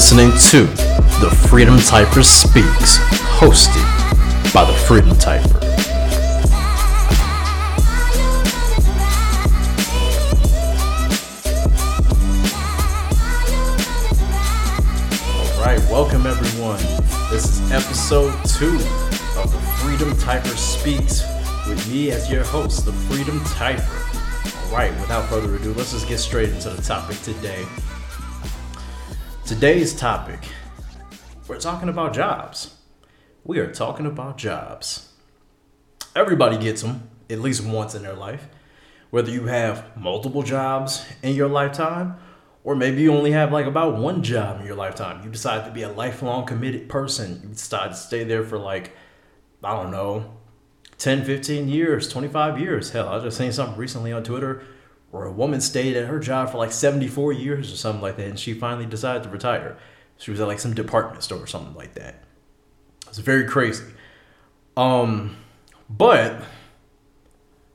listening to The Freedom Typer Speaks, hosted by The Freedom Typer. All right, welcome everyone. This is episode two of The Freedom Typer Speaks with me as your host, The Freedom Typer. All right, without further ado, let's just get straight into the topic today. Today's topic, we're talking about jobs. We are talking about jobs. Everybody gets them at least once in their life. Whether you have multiple jobs in your lifetime, or maybe you only have like about one job in your lifetime. You decide to be a lifelong committed person. You decide to stay there for like, I don't know, 10, 15 years, 25 years. Hell, I just saying something recently on Twitter or a woman stayed at her job for like 74 years or something like that and she finally decided to retire. She was at like some department store or something like that. It's very crazy. Um but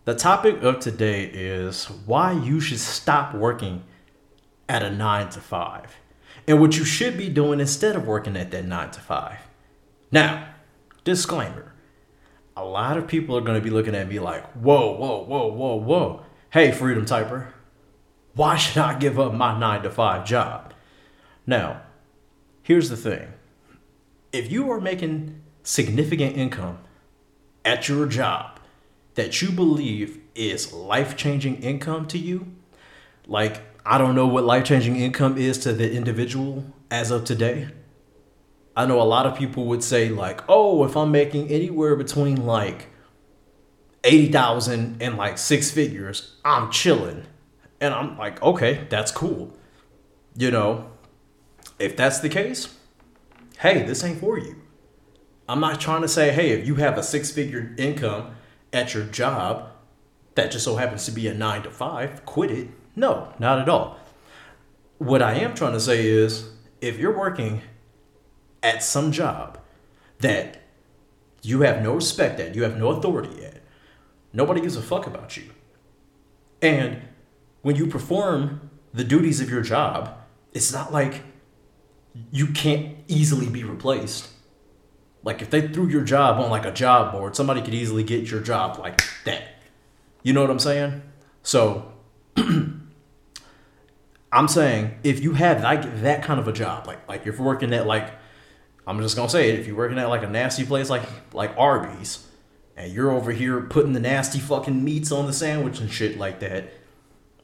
the topic of today is why you should stop working at a 9 to 5 and what you should be doing instead of working at that 9 to 5 now disclaimer. A lot of people are going to be looking at me like whoa whoa whoa whoa whoa Hey, Freedom Typer, why should I give up my 9 to 5 job? Now, here's the thing if you are making significant income at your job that you believe is life changing income to you, like I don't know what life changing income is to the individual as of today. I know a lot of people would say, like, oh, if I'm making anywhere between like 80,000 and like six figures, I'm chilling. And I'm like, okay, that's cool. You know, if that's the case, hey, this ain't for you. I'm not trying to say, hey, if you have a six figure income at your job that just so happens to be a nine to five, quit it. No, not at all. What I am trying to say is if you're working at some job that you have no respect at, you have no authority at, Nobody gives a fuck about you. And when you perform the duties of your job, it's not like you can't easily be replaced. Like if they threw your job on like a job board, somebody could easily get your job like that. You know what I'm saying? So I'm saying if you have like that kind of a job, like like if you're working at like I'm just gonna say it, if you're working at like a nasty place like like Arby's, and you're over here putting the nasty fucking meats on the sandwich and shit like that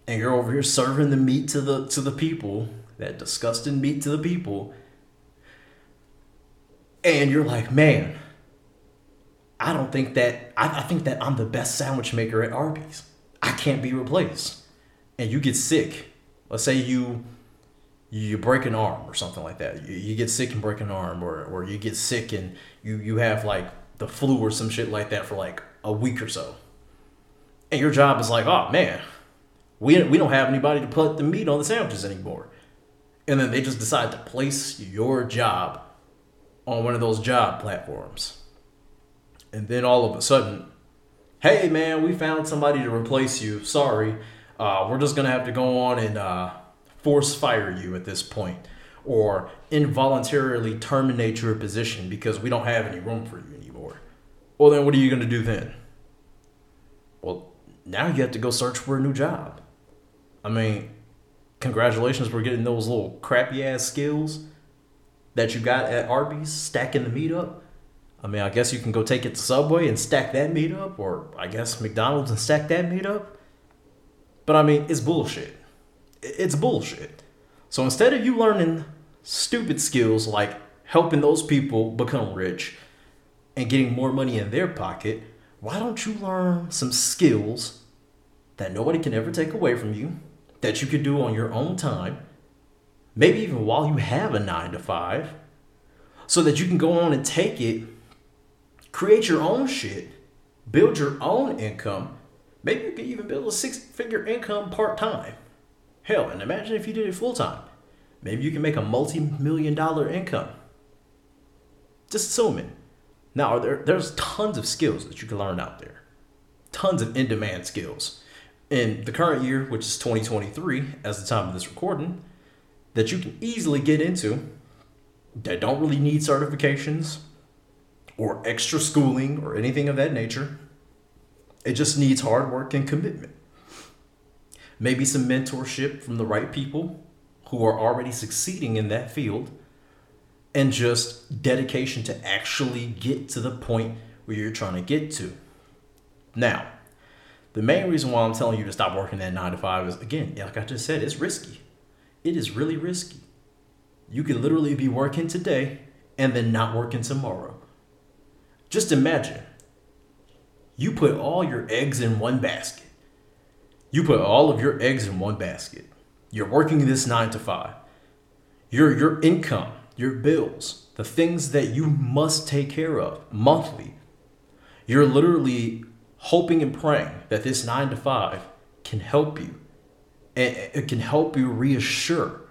and you're over here serving the meat to the to the people that disgusting meat to the people and you're like man i don't think that I, I think that i'm the best sandwich maker at arby's. I can't be replaced. And you get sick. Let's say you you break an arm or something like that. You, you get sick and break an arm or, or you get sick and you, you have like the flu or some shit like that for like a week or so. And your job is like, oh man, we, we don't have anybody to put the meat on the sandwiches anymore. And then they just decide to place your job on one of those job platforms. And then all of a sudden, hey man, we found somebody to replace you. Sorry, uh, we're just gonna have to go on and uh, force fire you at this point, or involuntarily terminate your position because we don't have any room for you anymore. well, then what are you going to do then? Well, now you have to go search for a new job. I mean, congratulations for getting those little crappy ass skills that you got at Arby's stacking the meat up. I mean, I guess you can go take it to Subway and stack that meat up, or I guess McDonald's and stack that meat up. But I mean, it's bullshit. It's bullshit. So instead of you learning stupid skills like helping those people become rich, and getting more money in their pocket, why don't you learn some skills that nobody can ever take away from you, that you can do on your own time, maybe even while you have a nine to five, so that you can go on and take it, create your own shit, build your own income. Maybe you can even build a six figure income part time. Hell, and imagine if you did it full time. Maybe you can make a multi million dollar income. Just assuming. Now, there, there's tons of skills that you can learn out there, tons of in demand skills. In the current year, which is 2023, as the time of this recording, that you can easily get into that don't really need certifications or extra schooling or anything of that nature. It just needs hard work and commitment. Maybe some mentorship from the right people who are already succeeding in that field, and just dedication to actually get to the point where you're trying to get to. Now, the main reason why I'm telling you to stop working that nine to five is again, like I just said, it's risky. It is really risky. You could literally be working today and then not working tomorrow. Just imagine you put all your eggs in one basket. You put all of your eggs in one basket. You're working this nine to five. Your your income, your bills, the things that you must take care of monthly. You're literally hoping and praying that this nine to five can help you. And it can help you reassure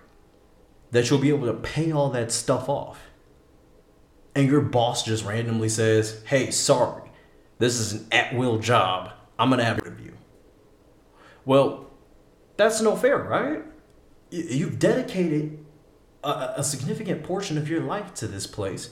that you'll be able to pay all that stuff off. And your boss just randomly says, hey, sorry, this is an at will job. I'm going to have of you. Well, that's no fair, right? You've dedicated a, a significant portion of your life to this place,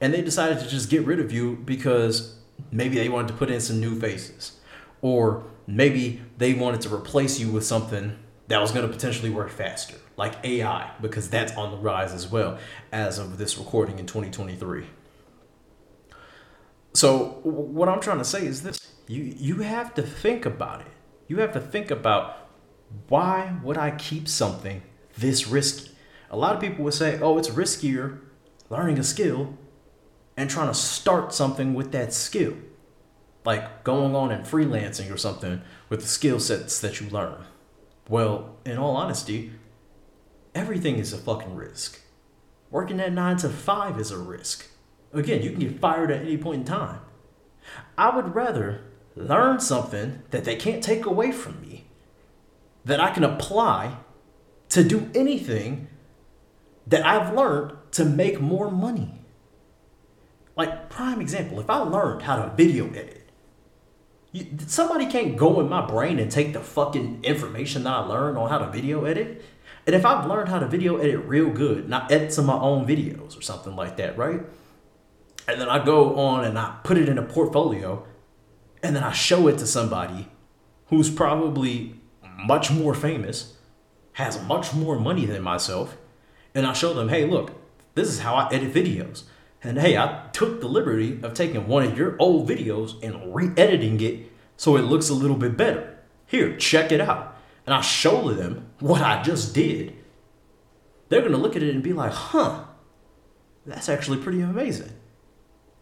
and they decided to just get rid of you because maybe they wanted to put in some new faces or maybe they wanted to replace you with something that was going to potentially work faster like ai because that's on the rise as well as of this recording in 2023 so what i'm trying to say is this. You you have to think about it you have to think about why would i keep something this risky a lot of people would say oh it's riskier learning a skill and trying to start something with that skill. Like going on and freelancing or something with the skill sets that you learn. Well, in all honesty, everything is a fucking risk. Working at 9 to 5 is a risk. Again, you can get fired at any point in time. I would rather learn something that they can't take away from me, that I can apply to do anything that I've learned to make more money. Like, prime example, if I learned how to video edit, you, somebody can't go in my brain and take the fucking information that I learned on how to video edit. And if I've learned how to video edit real good, not edit some of my own videos or something like that, right? And then I go on and I put it in a portfolio and then I show it to somebody who's probably much more famous, has much more money than myself, and I show them, hey, look, this is how I edit videos. And hey, I took the liberty of taking one of your old videos and re editing it so it looks a little bit better. Here, check it out. And I show them what I just did. They're to look at it and be like, huh, that's actually pretty amazing.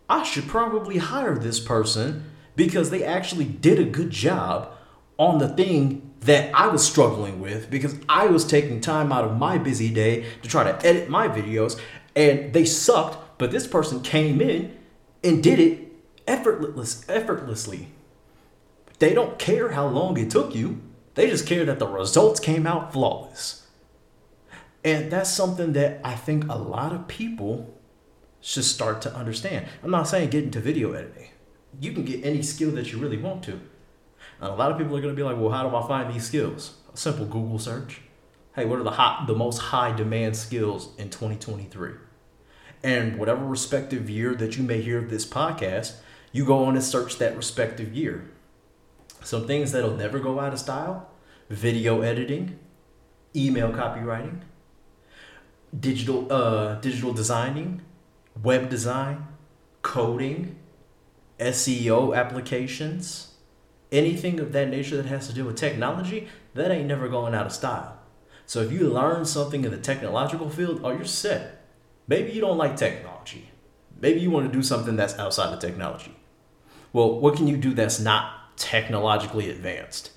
I should probably hire this person because they actually did a good job on the thing that I was struggling with because I was taking time out of my busy day to try to edit my videos and they sucked but this person came in and did it effortless, effortlessly. They don't care how long it took you. They just care that the results came out flawless. And that's something that I think a lot of people should start to understand. I'm not saying get into video editing. You can get any skill that you really want to. And a lot of people are going to be like, well, how do I find these skills? A simple Google search. Hey, what are the hot, the most high demand skills in 2023? and whatever respective year that you may hear this podcast, you go on and search that respective year. Some things that'll never go out of style video editing, email copywriting, digital, uh, digital designing, web design, coding, SEO applications, anything of that nature that has to do with technology, that ain't never going out of style. So if you learn something in the technological field, oh, you're set. Maybe you don't like technology. Maybe you want to do something that's outside of technology. Well, what can you do that's not technologically advanced?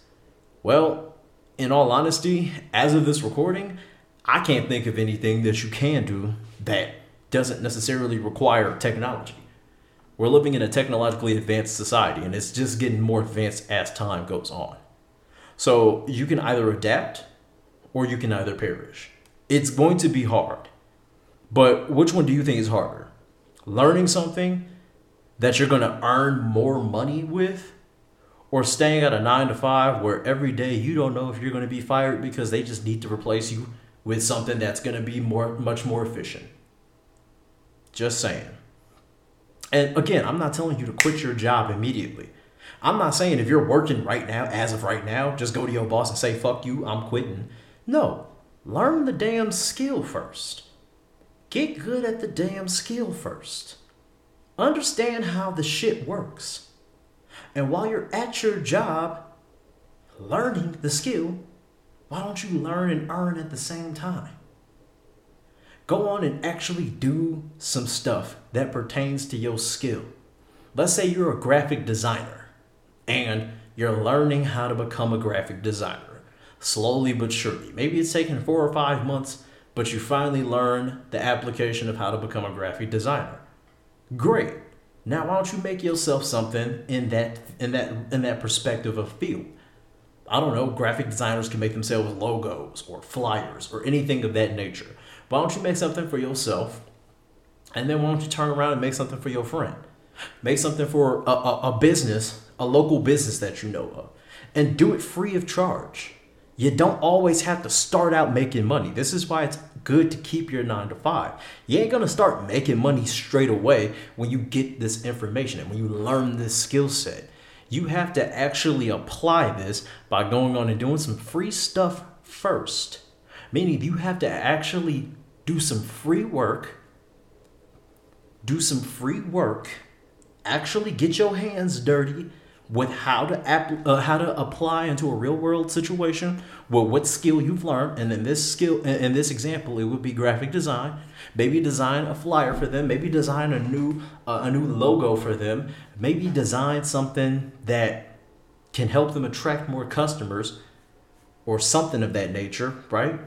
Well, in all honesty, as of this recording, I can't think of anything that you can do that doesn't necessarily require technology. We're living in a technologically advanced society, and it's just getting more advanced as time goes on. So you can either adapt or you can either perish. It's going to be hard. But which one do you think is harder? Learning something that you're going to earn more money with or staying at a 9 to 5 where every day you don't know if you're going to be fired because they just need to replace you with something that's going to be more much more efficient. Just saying. And again, I'm not telling you to quit your job immediately. I'm not saying if you're working right now, as of right now, just go to your boss and say, fuck you, I'm quitting. No, learn the damn skill first. Get good at the damn skill first. Understand how the shit works. And while you're at your job, learning the skill, why don't you learn and earn at the same time? Go on and actually do some stuff that pertains to your skill. Let's say you're a graphic designer and you're learning how to become a graphic designer slowly but surely. Maybe it's taken four or five months, but you finally learn the application of how to become a graphic designer. Great. Now why don't you make yourself something in that in that in that perspective of field? I don't know, graphic designers can make themselves logos or flyers or anything of that nature. Why don't you make something for yourself? And then why don't you turn around and make something for your friend? Make something for a, a, a business, a local business that you know of, and do it free of charge. You don't always have to start out making money. This is why it's good to keep your nine to five. You ain't gonna start making money straight away when you get this information and when you learn this skill set. You have to actually apply this by going on and doing some free stuff first. Meaning you have to actually do some free work, do some free work, actually get your hands dirty with how to app, uh, how to apply into a real world situation well what skill you've learned. And in this skill in this example it would be graphic design maybe design a flyer for them maybe design a new uh, a new logo for them maybe design something that can help them attract more customers or something of that nature right?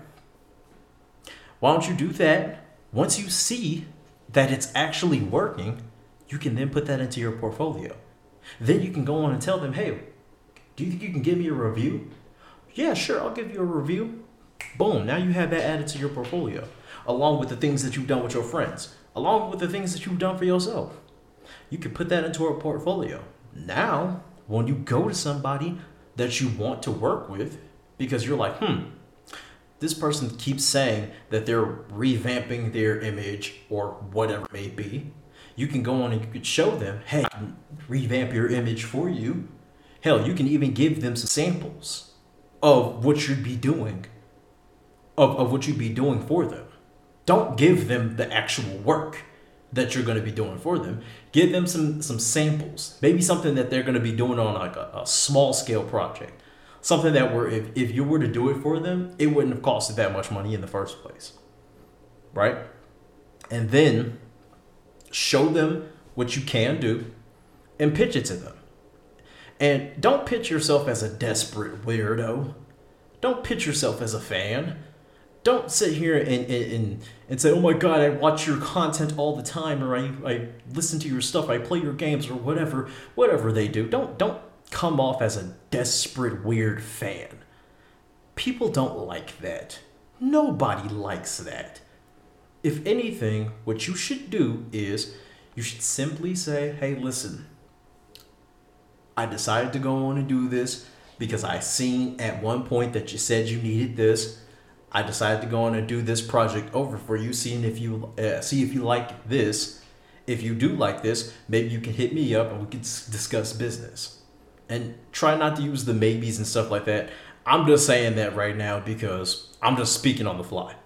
Why don't you do that? Once you see that it's actually working you can then put that into your portfolio then you can go on and tell them, hey, do you think you can give me a review? Yeah, sure, I'll give you a review. Boom, now you have that added to your portfolio, along with the things that you've done with your friends, along with the things that you've done for yourself. You can put that into a portfolio. Now, when you go to somebody that you want to work with, because you're like, hmm, this person keeps saying that they're revamping their image or whatever it may be. You can go on and you could show them, hey, revamp your image for you. Hell, you can even give them some samples of what you'd be doing, of, of what you'd be doing for them. Don't give them the actual work that you're going to be doing for them. Give them some some samples, maybe something that they're going to be doing on like a, a small scale project, something that were if, if you were to do it for them, it wouldn't have costed that much money in the first place, right? And then show them what you can do and pitch it to them. And don't pitch yourself as a desperate weirdo. Don't pitch yourself as a fan. Don't sit here and, and, and say, oh my god, I watch your content all the time, or I, I listen to your stuff, I play your games, or whatever, whatever they do. Don't don't come off as a desperate weird fan. People don't like that. Nobody likes that. If anything, what you should do is you should simply say, hey, listen, I decided to go on and do this because I seen at one point that you said you needed this. I decided to go on and do this project over for you, seeing if you uh, see if you like this. If you do like this, maybe you can hit me up and we can discuss business. And try not to use the maybes and stuff like that. I'm just saying that right now because I'm just speaking on the fly.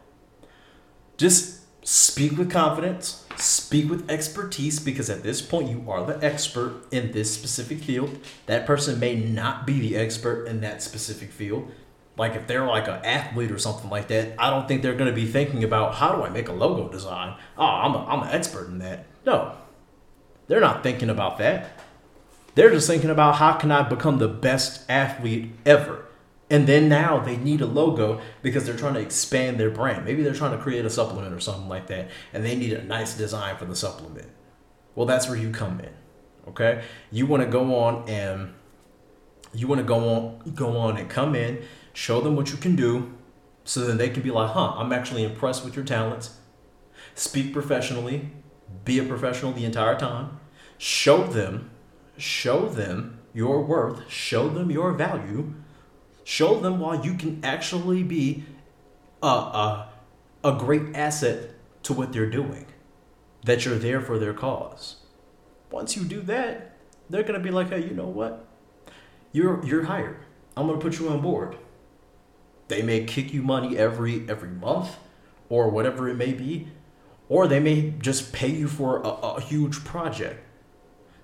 Just speak with confidence, speak with expertise, because at this point you are the expert in this specific field. That person may not be the expert in that specific field. Like if they're like an athlete or something like that, I don't think they're going to be thinking about how do I make a logo design. Oh, I'm a, I'm an expert in that. No, they're not thinking about that. They're just thinking about how can I become the best athlete ever. And then now they need a logo because they're trying to expand their brand. Maybe they're trying to create a supplement or something like that, and they need a nice design for the supplement. Well, that's where you come in. Okay? You want to go on and you want to go on go on and come in, show them what you can do so then they can be like, "Huh, I'm actually impressed with your talents." Speak professionally, be a professional the entire time. Show them show them your worth, show them your value Show them why you can actually be a, a, a great asset to what they're doing. that you're there for their cause. Once you do that, they're gonna be like, hey, you know what? You're you're hired. I'm gonna put you on board. They may kick you money every every month or whatever it may be, or they may just pay you for a, a huge project.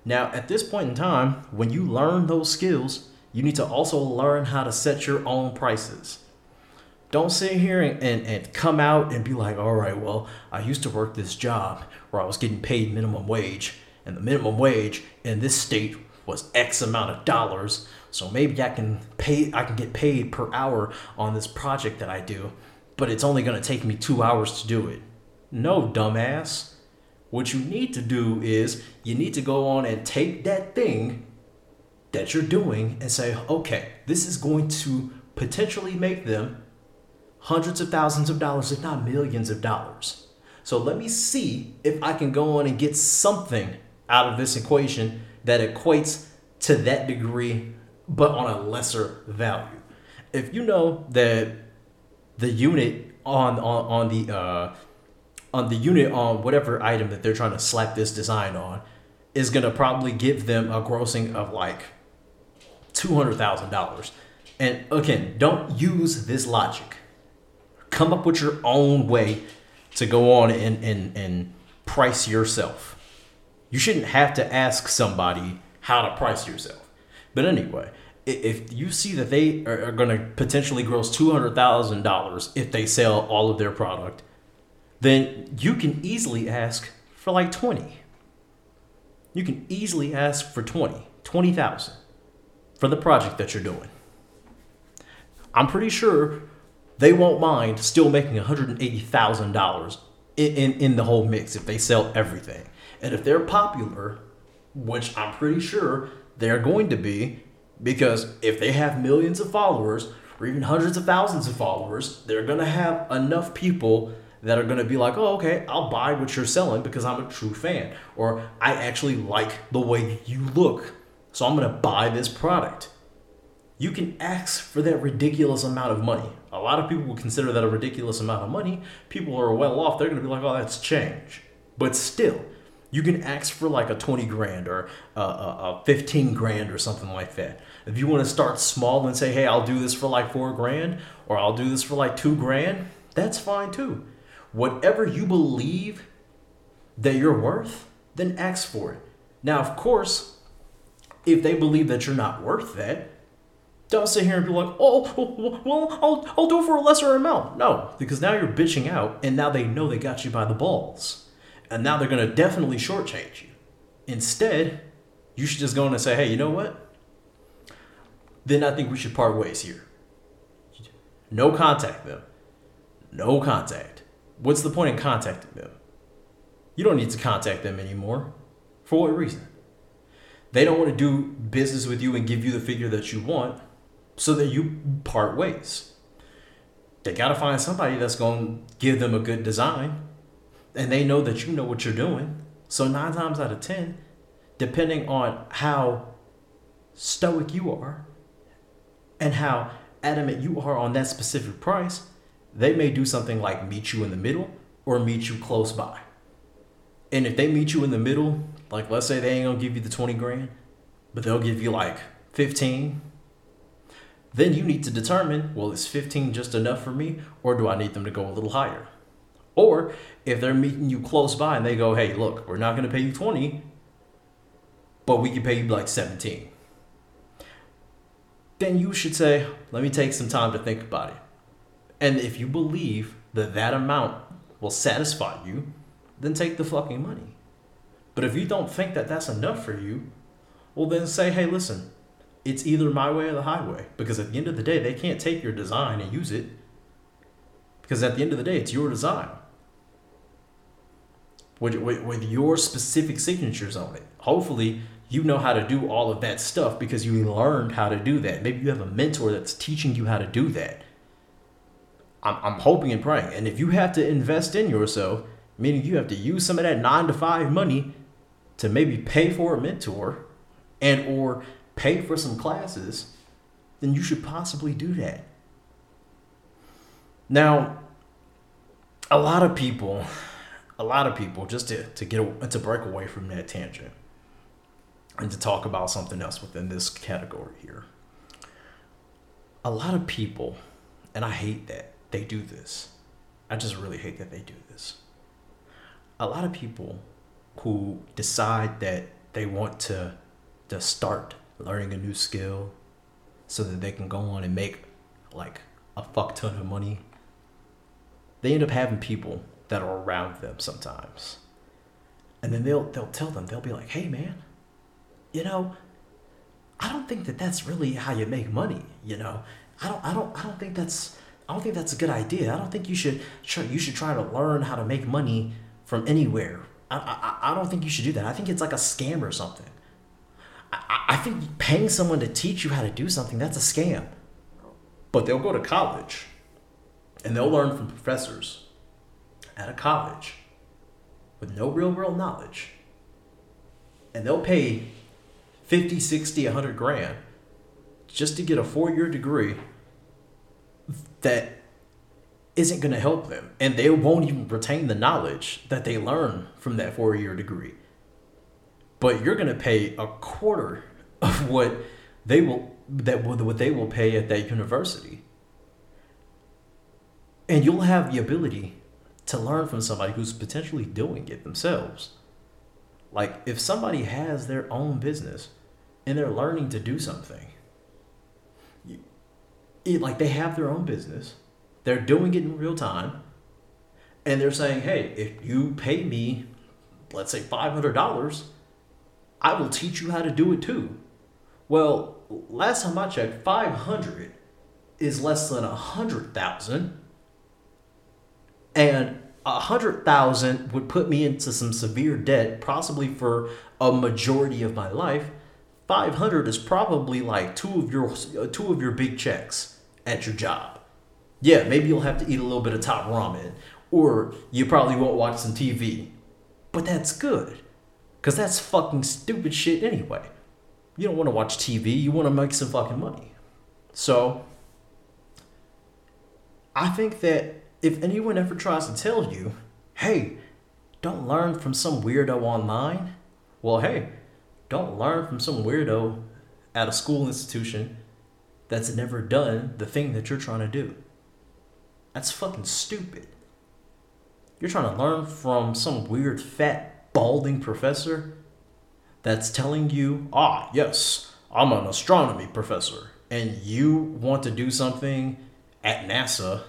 Now, at this point in time, when you learn those skills, you need to also learn how to set your own prices. Don't sit here and, and, and, come out and be like, all right, well, I used to work this job where I was getting paid minimum wage, and the minimum wage in this state was X amount of dollars. So maybe I can pay I can get paid per hour on this project that I do, but it's only gonna take me two hours to do it. No, dumbass. What you need to do is you need to go on and take that thing that you're doing and say, okay, this is going to potentially make them hundreds of thousands of dollars, if not millions of dollars. So let me see if I can go on and get something out of this equation that equates to that degree, but on a lesser value. If you know that the unit on on, on the uh, on the unit on whatever item that they're trying to slap this design on is gonna probably give them a grossing of like two hundred thousand dollars. And again, don't use this logic. Come up with your own way to go on and, and, and price yourself. You shouldn't have to ask somebody how to price yourself. But anyway, if you see that they are going to potentially gross $200,000 if they sell all of their product, then you can easily ask for like 20. You can easily ask for 20, 20,000 for the project that you're doing. I'm pretty sure they won't mind still making $180,000 in, in, in the whole mix if they sell everything. And if they're popular, which I'm pretty sure they're going to be, because if they have millions of followers or even hundreds of thousands of followers, they're going to have enough people that are going to be like, oh, okay, I'll buy what you're selling because I'm a true fan. Or I actually like the way you look. So I'm going to buy this product. You can ask for that ridiculous amount of money. A lot of people will consider that a ridiculous amount of money. People are well off. They're going to be like, oh, that's change. But still, you can ask for like a 20 grand or a, a, a 15 grand or something like that. If you want to start small and say, hey, I'll do this for like four grand or I'll do this for like two grand, that's fine too. Whatever you believe that you're worth, then ask for it. Now, of course, if they believe that you're not worth that, don't sit here and be like, oh, well, I'll, I'll do it for a lesser amount. No, because now you're bitching out, and now they know they got you by the balls. And now they're going to definitely shortchange you. Instead, you should just go in and say, hey, you know what? Then I think we should part ways here. No contact them. No contact. What's the point in contacting them? You don't need to contact them anymore. For what reason? They don't want to do business with you and give you the figure that you want, so that you part ways. They got to find somebody that's going to give them a good design, and they know that you know what you're doing. So, nine times out of 10, depending on how stoic you are and how adamant you are on that specific price, they may do something like meet you in the middle or meet you close by. And if they meet you in the middle, like let's say they ain't gonna give you the 20 grand, but they'll give you like 15, then you need to determine well, is 15 just enough for me, or do I need them to go a little higher? Or if they're meeting you close by and they go, hey, look, we're not gonna pay you 20, but we can pay you like 17. Then you should say, let me take some time to think about it. And if you believe that that amount will satisfy you, then take the fucking money. But if you don't think that that's enough for you, well, then say, hey, listen, it's either my way or the highway. Because at the end of the day, they can't take your design and use it. Because at the end of the day, it's your design with, with, with your specific signatures on it. Hopefully, you know how to do all of that stuff because you learned how to do that. Maybe you have a mentor that's teaching you how to do that. I'm, I'm hoping and praying. And if you have to invest in yourself, meaning you have to use some of that nine to five money to maybe pay for a mentor and or pay for some classes, then you should possibly do that. Now, a lot of people, a lot of people just to, to get to break away from that tangent and to talk about something else within this category here. A lot of people, and I hate that they do this. I just really hate that they do this. A lot of people who decide that they want to to start learning a new skill so that they can go on and make like a fuck ton of money. They end up having people that are around them sometimes. And then they'll they'll tell them, they'll be like, "Hey man, you know, I don't think that that's really how you make money, you know. I don't I don't I don't think that's I don't think that's a good idea. I don't think you should try, you should try to learn how to make money from anywhere. I, I, I don't think you should do that. I think it's like a scam or something. I, I think paying someone to teach you how to do something, that's a scam. But they'll go to college and they'll learn from professors at a college with no real world knowledge. And they'll pay 50, 60, 100 grand just to get a four year degree that isn't going to help them. And they won't even retain the knowledge that they learn from that four year degree. But you're going to pay a quarter of what they will that what they will pay at that university. And you'll have the ability to learn from somebody who's potentially doing it themselves. Like if somebody has their own business and they're learning to do something, it, like they have their own business, they're doing it in real time, and they're saying, "Hey, if you pay me, let's say five hundred dollars, I will teach you how to do it too." Well, last time I checked, five hundred is less than a hundred thousand, and a hundred thousand would put me into some severe debt, possibly for a majority of my life. 500 is probably like two of your uh, two of your big checks at your job. Yeah, maybe you'll have to eat a little bit of top ramen or you probably won't watch some TV. But that's good cuz that's fucking stupid shit anyway. You don't want to watch TV, you want to make some fucking money. So I think that if anyone ever tries to tell you, "Hey, don't learn from some weirdo online," well, hey, don't learn from some weirdo at a school institution that's never done the thing that you're trying to do. That's fucking stupid. You're trying to learn from some weird, fat, balding professor that's telling you, ah, yes, I'm an astronomy professor, and you want to do something at NASA,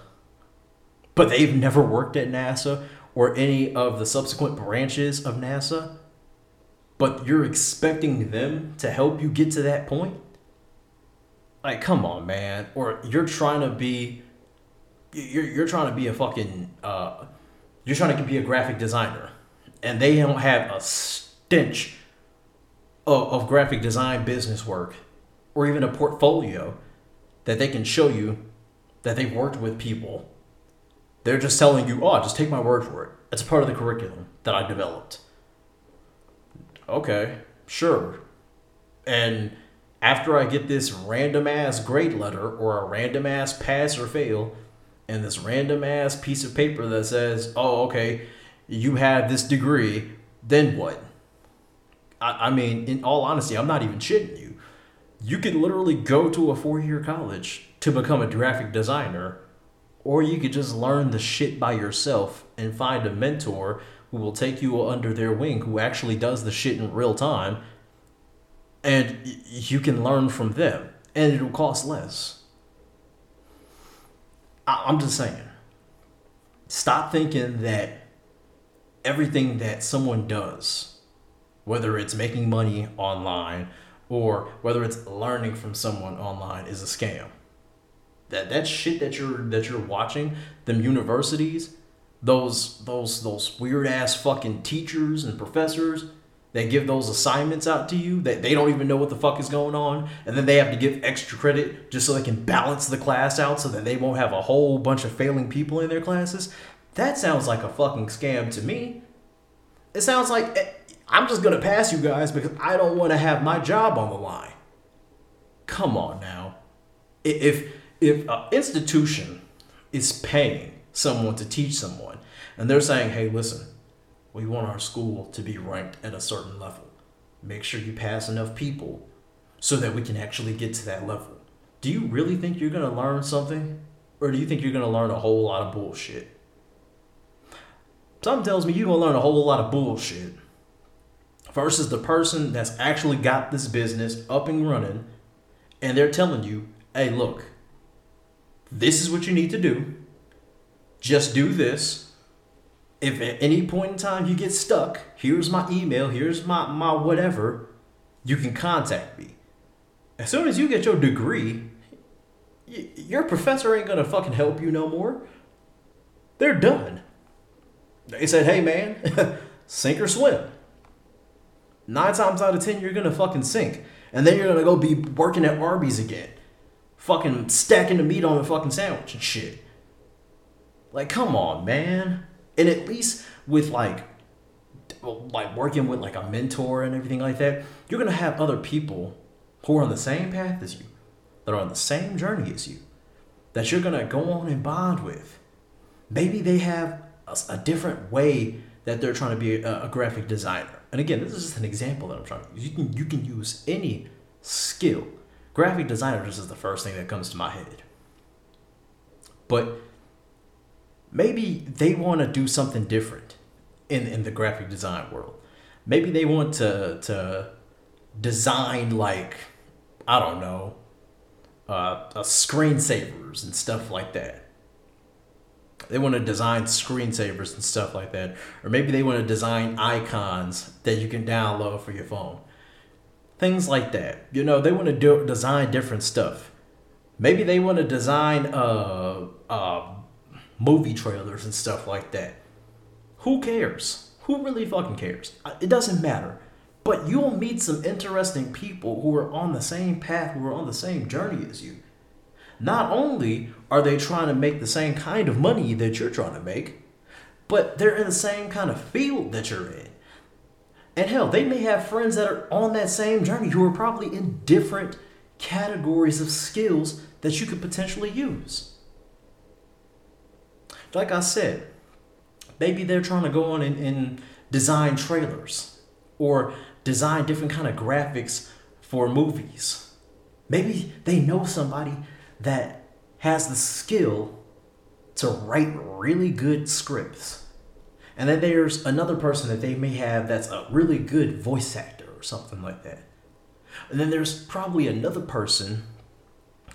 but they've never worked at NASA or any of the subsequent branches of NASA but you're expecting them to help you get to that point? Like, come on, man. Or you're trying to be, you're, you're trying to be a fucking, uh, you're trying to be a graphic designer, and they don't have a stench of, of graphic design business work or even a portfolio that they can show you that they've worked with people. They're just telling you, oh, just take my word for it. It's part of the curriculum that I developed okay, sure. And after I get this random ass grade letter or a random ass pass or fail, and this random ass piece of paper that says, oh, okay, you have this degree, then what? I, I mean, in all honesty, I'm not even shitting you. You could literally go to a four year college to become a graphic designer, or you could just learn the shit by yourself and find a mentor who will take you under their wing, who actually does the shit in real time, and you can learn from them, and it'll cost less. I- I'm just saying. Stop thinking that everything that someone does, whether it's making money online or whether it's learning from someone online, is a scam. That that shit that you're that you're watching, them universities, those those those weird ass fucking teachers and professors that give those assignments out to you that they don't even know what the fuck is going on and then they have to give extra credit just so they can balance the class out so that they won't have a whole bunch of failing people in their classes? That sounds like a fucking scam to me. It sounds like eh, i'm just to pass you guys because i don't want to have my job on the line. Come on now. If if an institution is paying someone to teach someone. And they're saying, hey, listen, we want our school to be ranked at a certain level. Make sure you pass enough people so that we can actually get to that level. Do you really think you're going to learn something? Or do you think you're going to learn a whole lot of bullshit? Something tells me you're going to learn a whole lot of bullshit versus the person that's actually got this business up and running and they're telling you, hey, look, this is what you need to do. Just do this. If at any point in time you get stuck, here's my email, here's my, my whatever, you can contact me. As soon as you get your degree, your professor ain't gonna fucking help you no more. They're done. They said, hey man, sink or swim. Nine times out of ten, you're gonna fucking sink. And then you're gonna go be working at Arby's again. Fucking stacking the meat on a fucking sandwich and shit. Like, come on, man. And at least with like like working with like a mentor and everything like that, you're gonna have other people who are on the same path as you, that are on the same journey as you, that you're gonna go on and bond with. Maybe they have a, a different way that they're trying to be a, a, graphic designer. And again, this is just an example that I'm trying to use. You can you can use any skill. Graphic designer just is the first thing that comes to my head. But maybe they want to do something different in, in the graphic design world. Maybe they want to to design like I don't know, uh, uh, screensavers and stuff like that. They want to design screensavers and stuff like that, or maybe they want to design icons that you can download for your phone. Things like that. You know, they want to do design different stuff. Maybe they want to design uh, uh, movie trailers and stuff like that. Who cares? Who really fucking cares? It doesn't matter. But you'll meet some interesting people who are on the same path, who are on the same journey as you. Not only are they trying to make the same kind of money that you're trying to make, but they're in the same kind of field that you're in. And hell, they may have friends that are on that same journey who are probably in different categories of skills that you could potentially use. Like I said, maybe they're trying to go on and, and design trailers or design different kind of graphics for movies. Maybe they know somebody that has the skill to write really good scripts. And then there's another person that they may have that's a really good voice actor or something like that. And then there's probably another person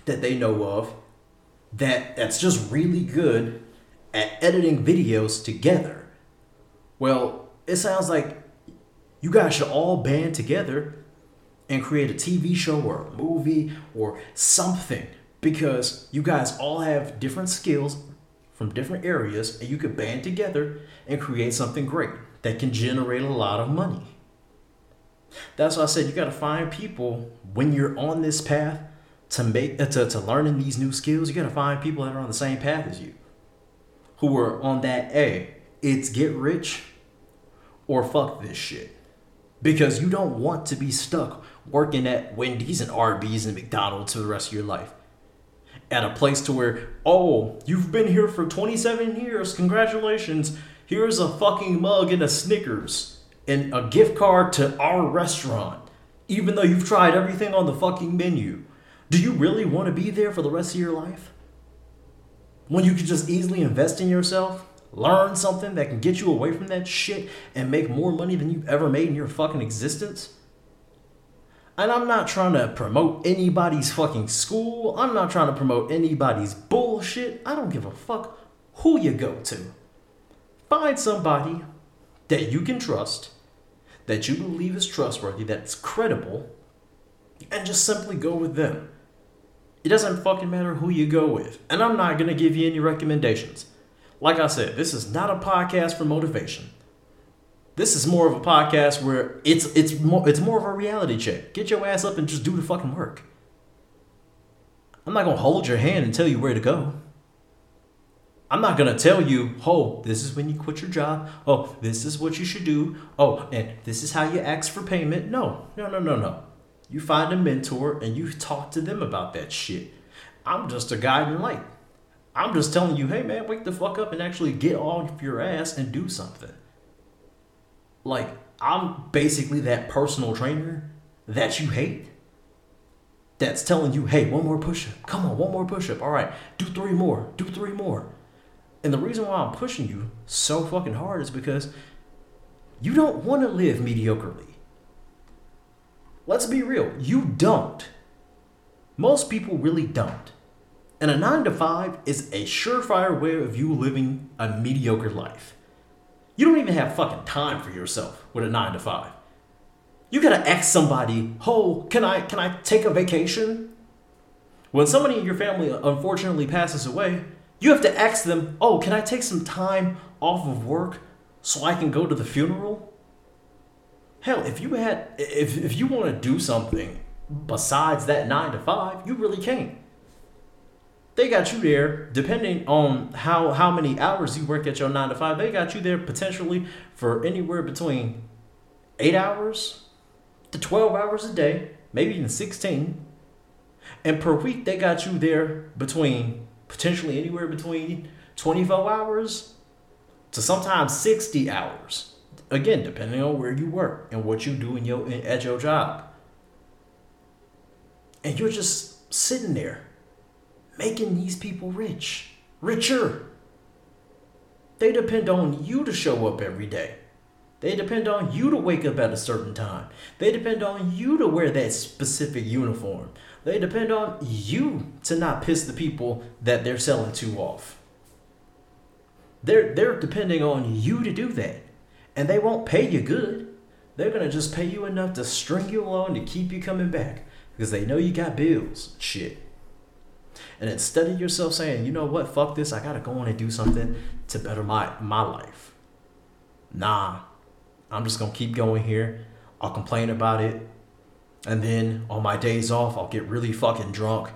that they know of that that's just really good at editing videos together. Well, it sounds like you guys should all band together and create a TV show or a movie or something because you guys all have different skills from different areas and you could band together and create something great that can generate a lot of money. That's why I said you got to find people when you're on this path to make uh, to, to learning these new skills. You got to find people that are on the same path as you, who are on that a it's get rich or fuck this shit because you don't want to be stuck working at Wendy's and Arby's and McDonald's for the rest of your life. At a place to where, oh, you've been here for 27 years, congratulations. Here's a fucking mug and a Snickers and a gift card to our restaurant, even though you've tried everything on the fucking menu. Do you really want to be there for the rest of your life? When you could just easily invest in yourself? learn something that can get you away from that shit and make more money than you've ever made in your fucking existence. And I'm not trying to promote anybody's fucking school. I'm not trying to promote anybody's bullshit. I don't give a fuck who you go to. Find somebody that you can trust, that you believe is trustworthy, that's credible, and just simply go with them. It doesn't fucking matter who you go with. And I'm not gonna give you any recommendations. Like I said, this is not a podcast for motivation. This is more of a podcast where it's it's more it's more of a reality check. Get your ass up and just do the fucking work. I'm not gonna hold your hand and tell you where to go. I'm not gonna tell you, oh, this is when you quit your job. Oh, this is what you should do. Oh, and this is how you ask for payment. No, no, no, no, no. You find a mentor and you talk to them about that shit. I'm just a guiding light. I'm just telling you, hey man, wake the fuck up and actually get off your ass and do something. Like, I'm basically that personal trainer that you hate. That's telling you, hey, one more push up. Come on, one more push up. All right, do three more. Do three more. And the reason why I'm pushing you so fucking hard is because you don't want to live mediocrely. Let's be real, you don't. Most people really don't. And a nine to five is a surefire way of you living a mediocre life. You don't even have fucking time for yourself with a nine to five. You gotta ask somebody, "Oh, can I can I take a vacation?" When somebody in your family unfortunately passes away, you have to ask them, "Oh, can I take some time off of work so I can go to the funeral?" Hell, if you had if if you want to do something besides that 9 to 5, you really can't. They got you there depending on how how many hours you work at your 9 to 5. They got you there potentially for anywhere between 8 hours to 12 hours a day, maybe even 16. And per week, they got you there between potentially anywhere between 24 hours to sometimes 60 hours. Again, depending on where you work and what you do in your at your job. And you're just sitting there making these people rich, richer. They depend on you to show up every day. They depend on you to wake up at a certain time. They depend on you to wear that specific uniform. They depend on you to not piss the people that they're selling to off. They're, they're depending on you to do that. And they won't pay you good. They're going to just pay you enough to string you along to keep you coming back because they know you got bills. Shit. And instead of yourself saying, you know what, fuck this, I got to go on and do something to better my, my life. Nah, I'm just gonna keep going here. I'll complain about it. And then on my days off, I'll get really fucking drunk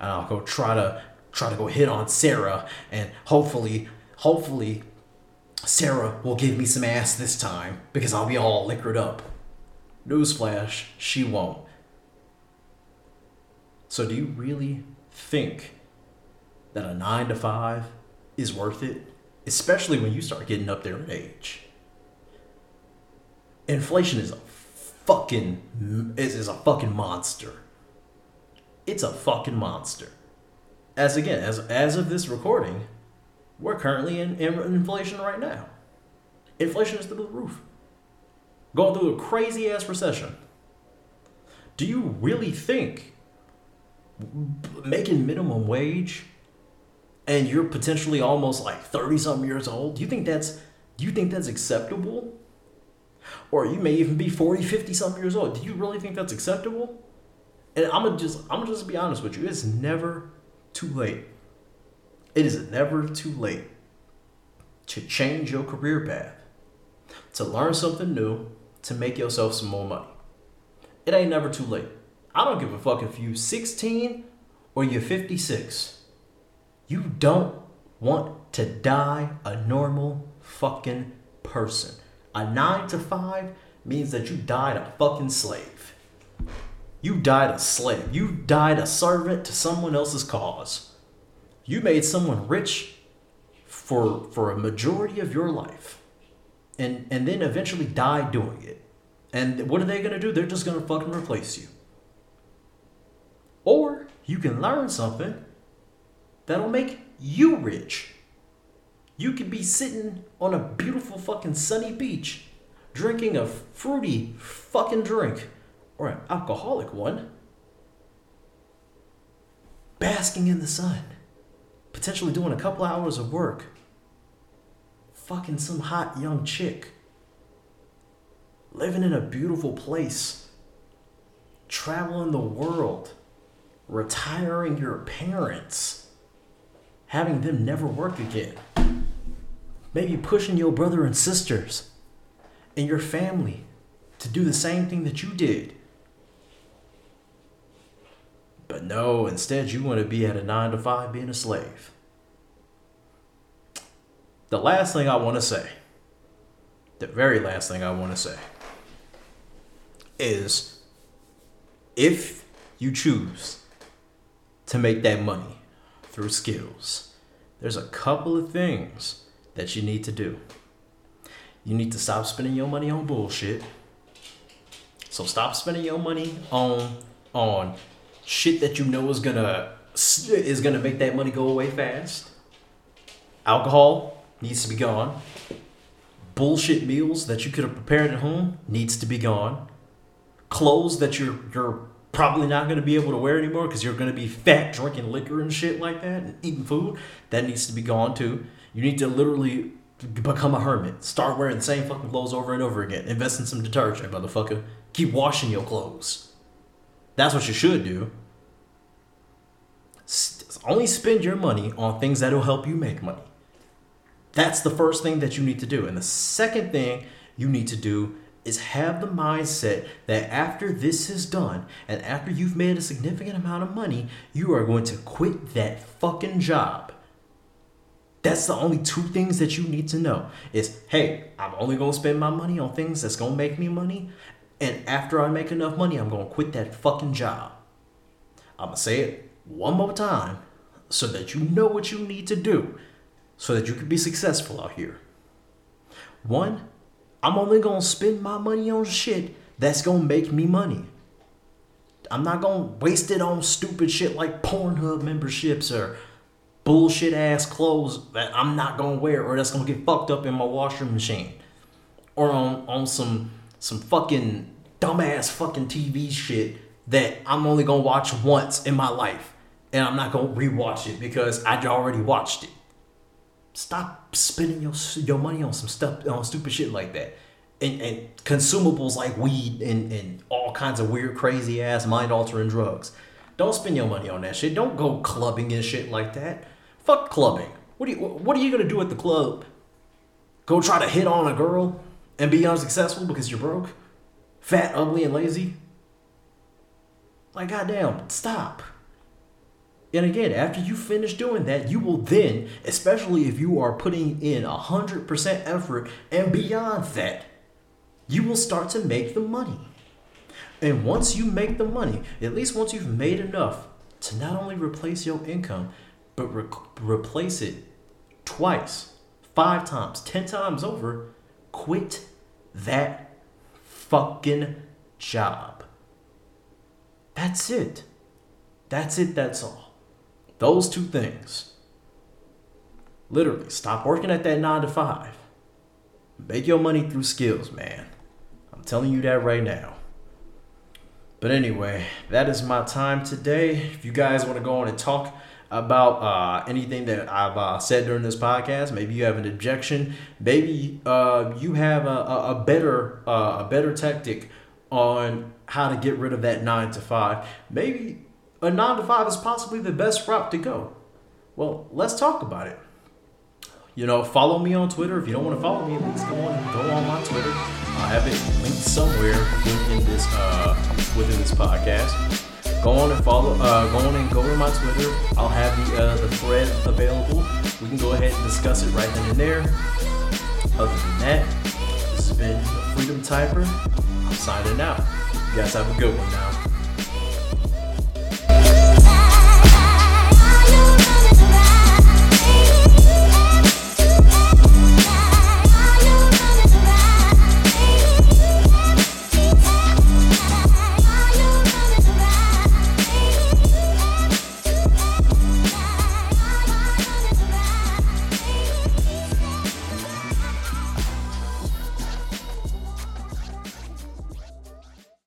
and I'll go try to try to go hit on Sarah and hopefully hopefully Sarah will give me some ass this time because I'll be all liquored up. Newsflash, she won't. So do you really think that a 9 to 5 is worth it? Especially when you start getting up there in age inflation is a fucking is, is a fucking monster. It's a fucking monster. As again, as as of this recording, we're currently in, in inflation right now. Inflation is through the roof. Going through a crazy ass recession. Do you really think making minimum wage and you're potentially almost like 30 something years old, do you think that's do you think that's acceptable? or you may even be 40, 50 something years old. Do you really think that's acceptable? And I'm gonna just I'm gonna just be honest with you. It's never too late. It is never too late to change your career path, to learn something new, to make yourself some more money. It ain't never too late. I don't give a fuck if you're 16 or you're 56. You don't want to die a normal fucking person. A nine to five means that you died a fucking slave. You died a slave. You died a servant to someone else's cause. You made someone rich for for a majority of your life. And and then eventually died doing it. And what are they gonna do? They're just gonna fucking replace you. Or you can learn something that'll make you rich. You could be sitting on a beautiful fucking sunny beach drinking a fruity fucking drink or an alcoholic one, basking in the sun, potentially doing a couple hours of work, fucking some hot young chick, living in a beautiful place, traveling the world, retiring your parents, having them never work again. Maybe pushing your brother and sisters and your family to do the same thing that you did. But no, instead, you want to be at a nine to five being a slave. The last thing I want to say, the very last thing I want to say, is if you choose to make that money through skills, there's a couple of things that you need to do. you need to stop spending your money on bullshit. So stop spending your money on on shit that you know is gonna is gonna make that money go away fast. Alcohol needs to be gone. Bullshit meals that you could have prepared at home needs to be gone. Clothes that you're you're probably not to be able to wear anymore because you're to be fat drinking liquor and shit like that and eating food that needs to be gone too you need to literally become a hermit start wearing the same fucking clothes over and over again invest in some detergent motherfucker keep washing your clothes that's what you should do only spend your money on things that will help you make money that's the first thing that you need to do and the second thing you need to do is have the mindset that after this is done and after you've made a significant amount of money, you are going to quit that fucking job. That's the only two things that you need to know is hey, I'm only to spend my money on things that's to make me money. And after I make enough money, I'm going to quit that fucking job. I'm going to say it one more time so that you know what you need to do so that you can be successful out here. One, I'm only gonna spend my money on shit that's gonna make me money. I'm not gonna waste it on stupid shit like Pornhub memberships or bullshit ass clothes that I'm not gonna wear or that's gonna get fucked up in my washing machine. Or on, on some some fucking dumbass fucking TV shit that I'm only gonna watch once in my life. And I'm not gonna rewatch it because I already watched it. Stop spending your your money on some stuff on stupid shit like that. And, and consumables like weed and, and all kinds of weird, crazy ass mind altering drugs. Don't spend your money on that shit. Don't go clubbing and shit like that. Fuck clubbing. What are you What are you gonna do at the club? Go try to hit on a girl and be unsuccessful because you're broke, fat, ugly, and lazy? Like goddamn, stop. And again, after you finish doing that, you will then, especially if you are putting in 100% effort and beyond that, you will start to make the money. And once you make the money, at least once you've made enough to not only replace your income, but re- replace it twice, five times, ten times over, quit that fucking job. That's it. That's it, that's all. Those two things. Literally, stop working at that nine to five. Make your money through skills, man. I'm telling you that right now. But anyway, that is my time today. If you guys want to go on and talk about uh, anything that I've uh, said during this podcast, maybe you have an objection, maybe uh, you have a, a, better uh, a better tactic on how to get rid of that nine to five. Maybe a nine to five is possibly the best route to go. Well, let's talk about it. You know, follow me on Twitter. If you don't want to follow me, at least go on go on my Twitter. I have it linked somewhere within this uh, within this podcast. Go on and follow. Uh, go on and go to my Twitter. I'll have the uh, the thread available. We can go ahead and discuss it right then and there. Other than that, this has been Freedom Typer. I'm signing out. You guys have a good one now.